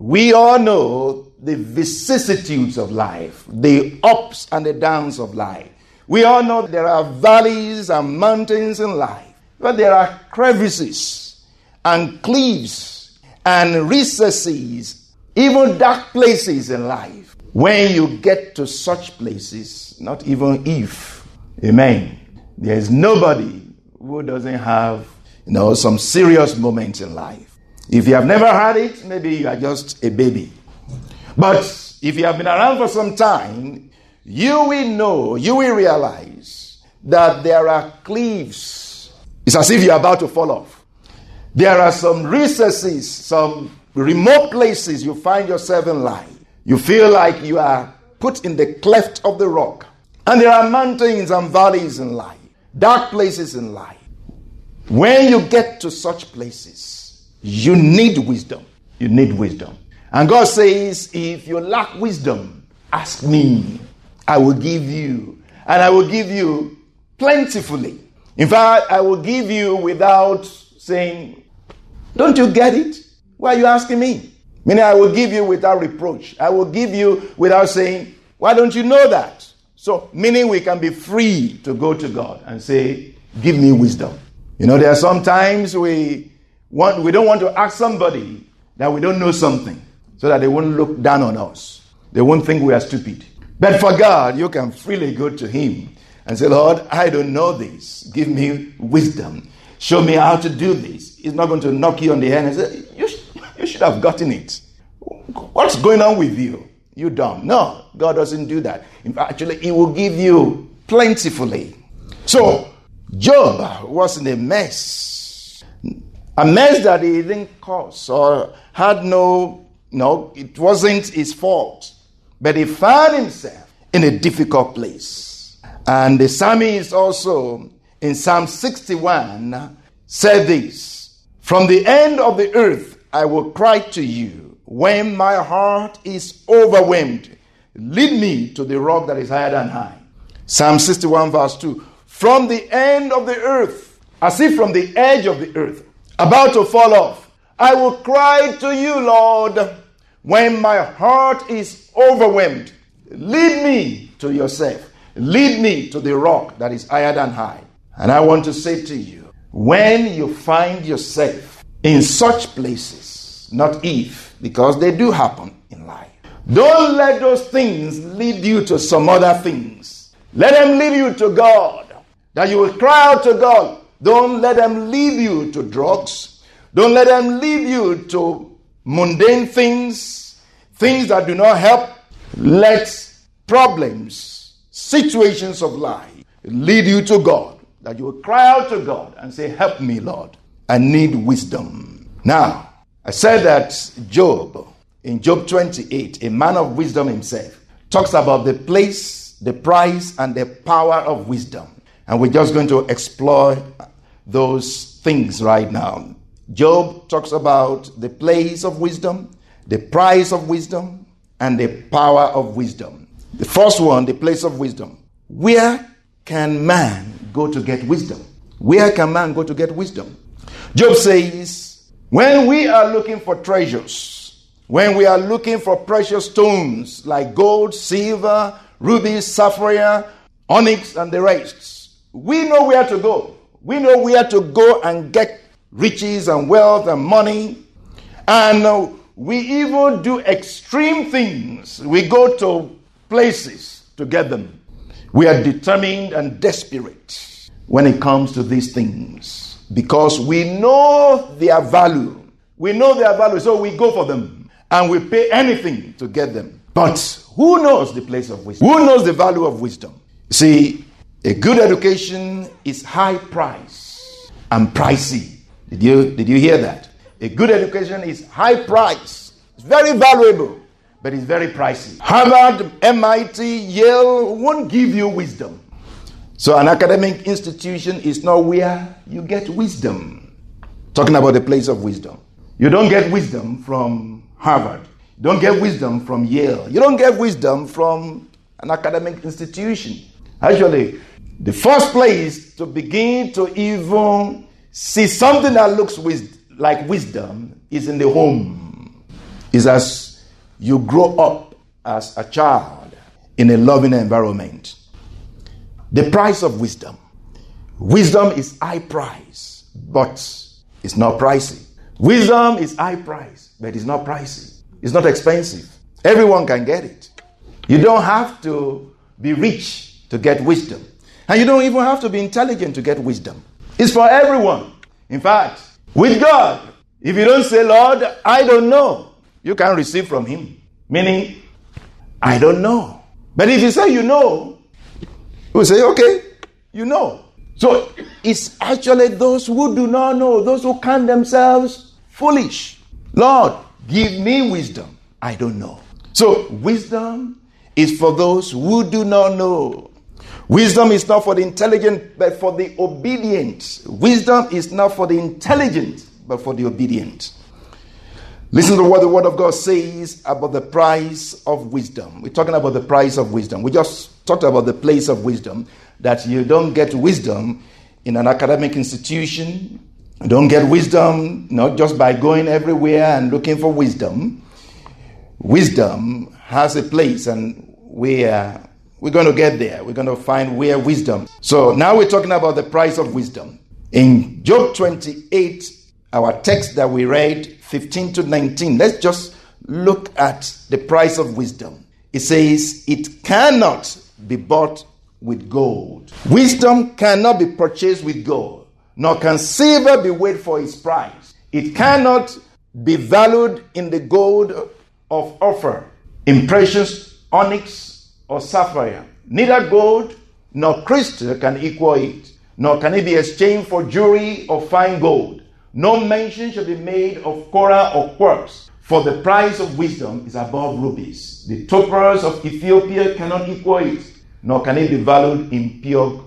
We all know the vicissitudes of life, the ups and the downs of life. We all know there are valleys and mountains in life, but there are crevices and cliffs and recesses, even dark places in life. When you get to such places, not even if, amen, there is nobody who doesn't have, you know, some serious moments in life. If you have never had it, maybe you are just a baby. But if you have been around for some time, you will know, you will realize that there are cliffs. It's as if you're about to fall off. There are some recesses, some remote places you find yourself in life. You feel like you are put in the cleft of the rock. And there are mountains and valleys in life, dark places in life. When you get to such places, you need wisdom. You need wisdom. And God says, if you lack wisdom, ask me. I will give you. And I will give you plentifully. In fact, I will give you without saying, Don't you get it? Why are you asking me? Meaning, I will give you without reproach. I will give you without saying, Why don't you know that? So, meaning we can be free to go to God and say, Give me wisdom. You know, there are sometimes we want, we don't want to ask somebody that we don't know something so that they won't look down on us. They won't think we are stupid. But for God, you can freely go to Him and say, Lord, I don't know this. Give me wisdom. Show me how to do this. He's not going to knock you on the head and say, You, you should have gotten it. What's going on with you? You don't. No, God doesn't do that. In fact, actually, He will give you plentifully. So, Job was in a mess a mess that he didn't cause or had no, no, it wasn't his fault. But he found himself in a difficult place. And the psalmist also in Psalm 61 said this From the end of the earth I will cry to you when my heart is overwhelmed. Lead me to the rock that is higher than high. Psalm 61, verse 2. From the end of the earth, as if from the edge of the earth, about to fall off. I will cry to you, Lord, when my heart is overwhelmed. Lead me to yourself. Lead me to the rock that is higher than high. And I want to say to you, when you find yourself in such places, not if, because they do happen in life, don't let those things lead you to some other things. Let them lead you to God. That you will cry out to God, don't let them lead you to drugs. Don't let them lead you to mundane things, things that do not help. Let problems, situations of life lead you to God. That you will cry out to God and say, Help me, Lord. I need wisdom. Now, I said that Job, in Job 28, a man of wisdom himself, talks about the place, the price, and the power of wisdom. And we're just going to explore those things right now. Job talks about the place of wisdom, the price of wisdom, and the power of wisdom. The first one, the place of wisdom. Where can man go to get wisdom? Where can man go to get wisdom? Job says, when we are looking for treasures, when we are looking for precious stones like gold, silver, rubies, sapphire, onyx, and the rest, we know where to go. We know where to go and get riches and wealth and money. And uh, we even do extreme things. We go to places to get them. We are determined and desperate when it comes to these things because we know their value. We know their value, so we go for them and we pay anything to get them. But who knows the place of wisdom? Who knows the value of wisdom? See, a good education is high price and pricey. Did you, did you hear that? A good education is high price, It's very valuable, but it's very pricey. Harvard, MIT, Yale won't give you wisdom. So, an academic institution is not where you get wisdom. Talking about the place of wisdom. You don't get wisdom from Harvard. You don't get wisdom from Yale. You don't get wisdom from an academic institution. Actually, the first place to begin to even see something that looks wis- like wisdom is in the home. Is as you grow up as a child in a loving environment. The price of wisdom. Wisdom is high price, but it's not pricey. Wisdom is high price, but it's not pricey. It's not expensive. Everyone can get it. You don't have to be rich to get wisdom. And you don't even have to be intelligent to get wisdom. It's for everyone. In fact, with God, if you don't say, Lord, I don't know, you can receive from Him. Meaning, I don't know. But if you say you know, we say, okay, you know. So it's actually those who do not know, those who count themselves foolish. Lord, give me wisdom. I don't know. So wisdom is for those who do not know. Wisdom is not for the intelligent, but for the obedient. Wisdom is not for the intelligent, but for the obedient. Listen to what the Word of God says about the price of wisdom. We're talking about the price of wisdom. We just talked about the place of wisdom, that you don't get wisdom in an academic institution. You don't get wisdom not just by going everywhere and looking for wisdom. Wisdom has a place, and we are, we're going to get there. We're going to find where wisdom. So now we're talking about the price of wisdom. In Job 28, our text that we read, 15 to 19, let's just look at the price of wisdom. It says, It cannot be bought with gold. Wisdom cannot be purchased with gold, nor can silver be weighed for its price. It cannot be valued in the gold of Ophir, in precious onyx or sapphire. Neither gold nor crystal can equal it, nor can it be exchanged for jewelry or fine gold. No mention shall be made of coral or quartz, for the price of wisdom is above rubies. The topaz of Ethiopia cannot equal it, nor can it be valued in pure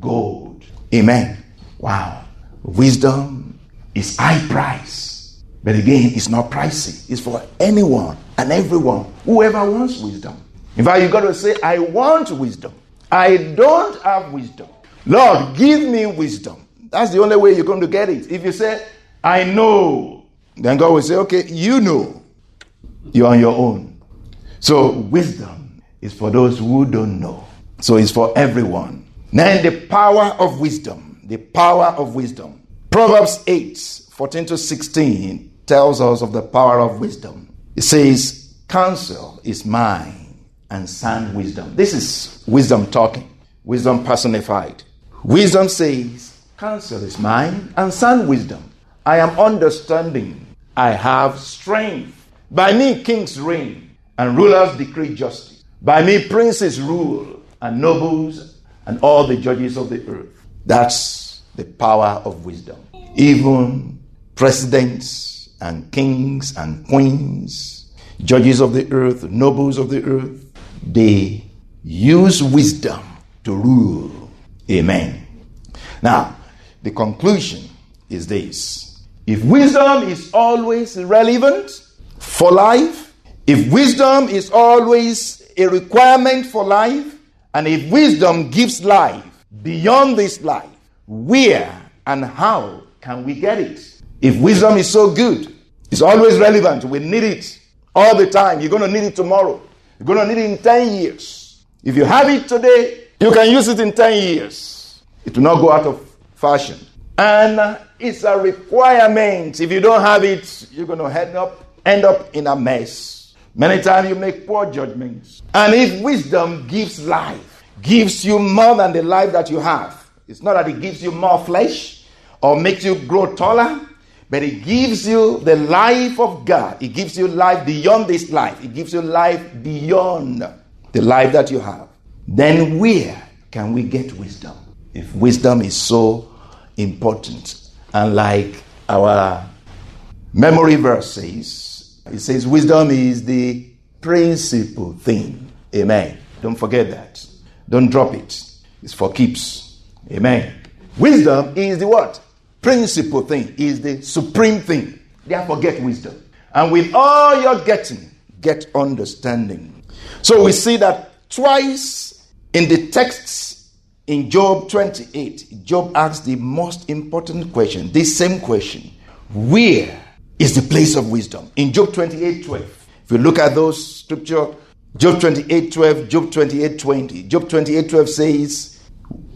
gold. Amen. Wow. Wisdom is high price. But again, it's not pricey. It's for anyone and everyone, whoever wants wisdom. In fact, you got to say, I want wisdom. I don't have wisdom. Lord, give me wisdom. That's the only way you're going to get it. If you say, I know, then God will say, okay, you know. You're on your own. So, wisdom is for those who don't know. So, it's for everyone. Then, the power of wisdom. The power of wisdom. Proverbs 8 14 to 16 tells us of the power of wisdom. It says, Counsel is mine and sound wisdom. This is wisdom talking, wisdom personified. Wisdom says, Counsel is mine and sound wisdom. I am understanding. I have strength. By me, kings reign and rulers decree justice. By me, princes rule and nobles and all the judges of the earth. That's the power of wisdom. Even presidents and kings and queens, judges of the earth, nobles of the earth, they use wisdom to rule. Amen. Now, the conclusion is this if wisdom is always relevant for life, if wisdom is always a requirement for life, and if wisdom gives life beyond this life, where and how can we get it? If wisdom is so good, it's always relevant. We need it all the time. You're going to need it tomorrow. You're going to need it in 10 years. If you have it today, you can use it in 10 years. It will not go out of fashion. And uh, it's a requirement. If you don't have it, you're going to end up, end up in a mess. Many times you make poor judgments. And if wisdom gives life, gives you more than the life that you have, it's not that it gives you more flesh or makes you grow taller, but it gives you the life of God. It gives you life beyond this life. It gives you life beyond the life that you have. Then where can we get wisdom? If wisdom is so important. And like our memory verse says, It says wisdom is the principal thing. Amen. Don't forget that. Don't drop it. It's for keeps. Amen. Wisdom is the what? Principal thing, is the supreme thing. Therefore, get wisdom. And with all you're getting, get understanding. So we see that twice in the texts in Job 28, Job asks the most important question, this same question Where is the place of wisdom? In Job 28 12. If you look at those scripture, Job 28 12, Job 28 20. Job 28 12 says,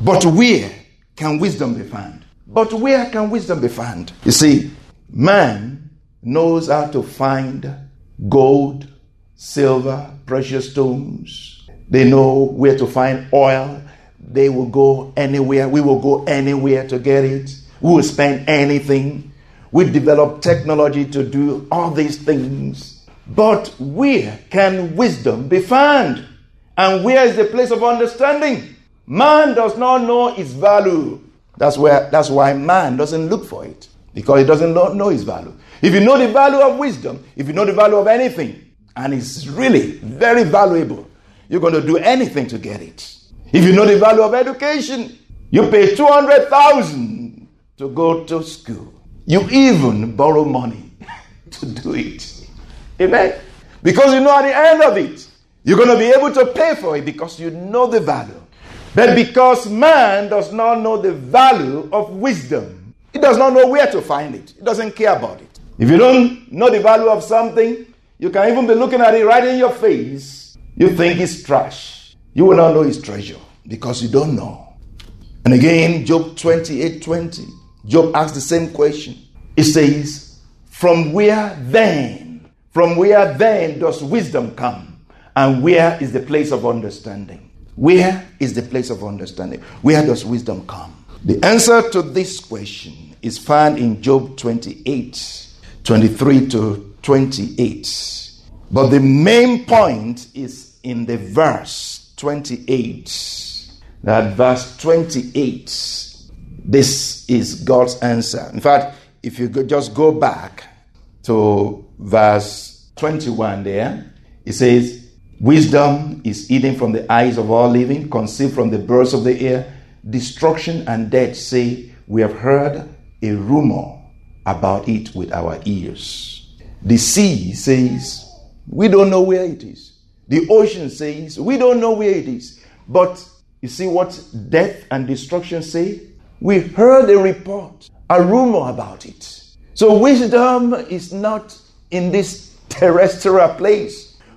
But where can wisdom be found? But where can wisdom be found? You see, man knows how to find gold, silver, precious stones. They know where to find oil. They will go anywhere. We will go anywhere to get it. We will spend anything. We develop technology to do all these things. But where can wisdom be found? And where is the place of understanding? Man does not know its value. That's where that's why man doesn't look for it. Because he doesn't know its value. If you know the value of wisdom, if you know the value of anything, and it's really very valuable, you're going to do anything to get it. If you know the value of education, you pay 200,000 to go to school. You even borrow money to do it. Amen. Because you know at the end of it, you're going to be able to pay for it because you know the value. But because man does not know the value of wisdom, he does not know where to find it. He doesn't care about it. If you don't know the value of something, you can even be looking at it right in your face. You think it's trash. You will not know it's treasure because you don't know. And again, Job 28 20, Job asks the same question. It says, From where then, from where then does wisdom come? And where is the place of understanding? Where is the place of understanding? Where does wisdom come? The answer to this question is found in Job 28 23 to 28. But the main point is in the verse 28. That verse 28, this is God's answer. In fact, if you just go back to verse 21 there, it says, Wisdom is hidden from the eyes of all living, concealed from the birds of the air. Destruction and death say, We have heard a rumor about it with our ears. The sea says, We don't know where it is. The ocean says, We don't know where it is. But you see what death and destruction say? We heard a report, a rumor about it. So wisdom is not in this terrestrial place.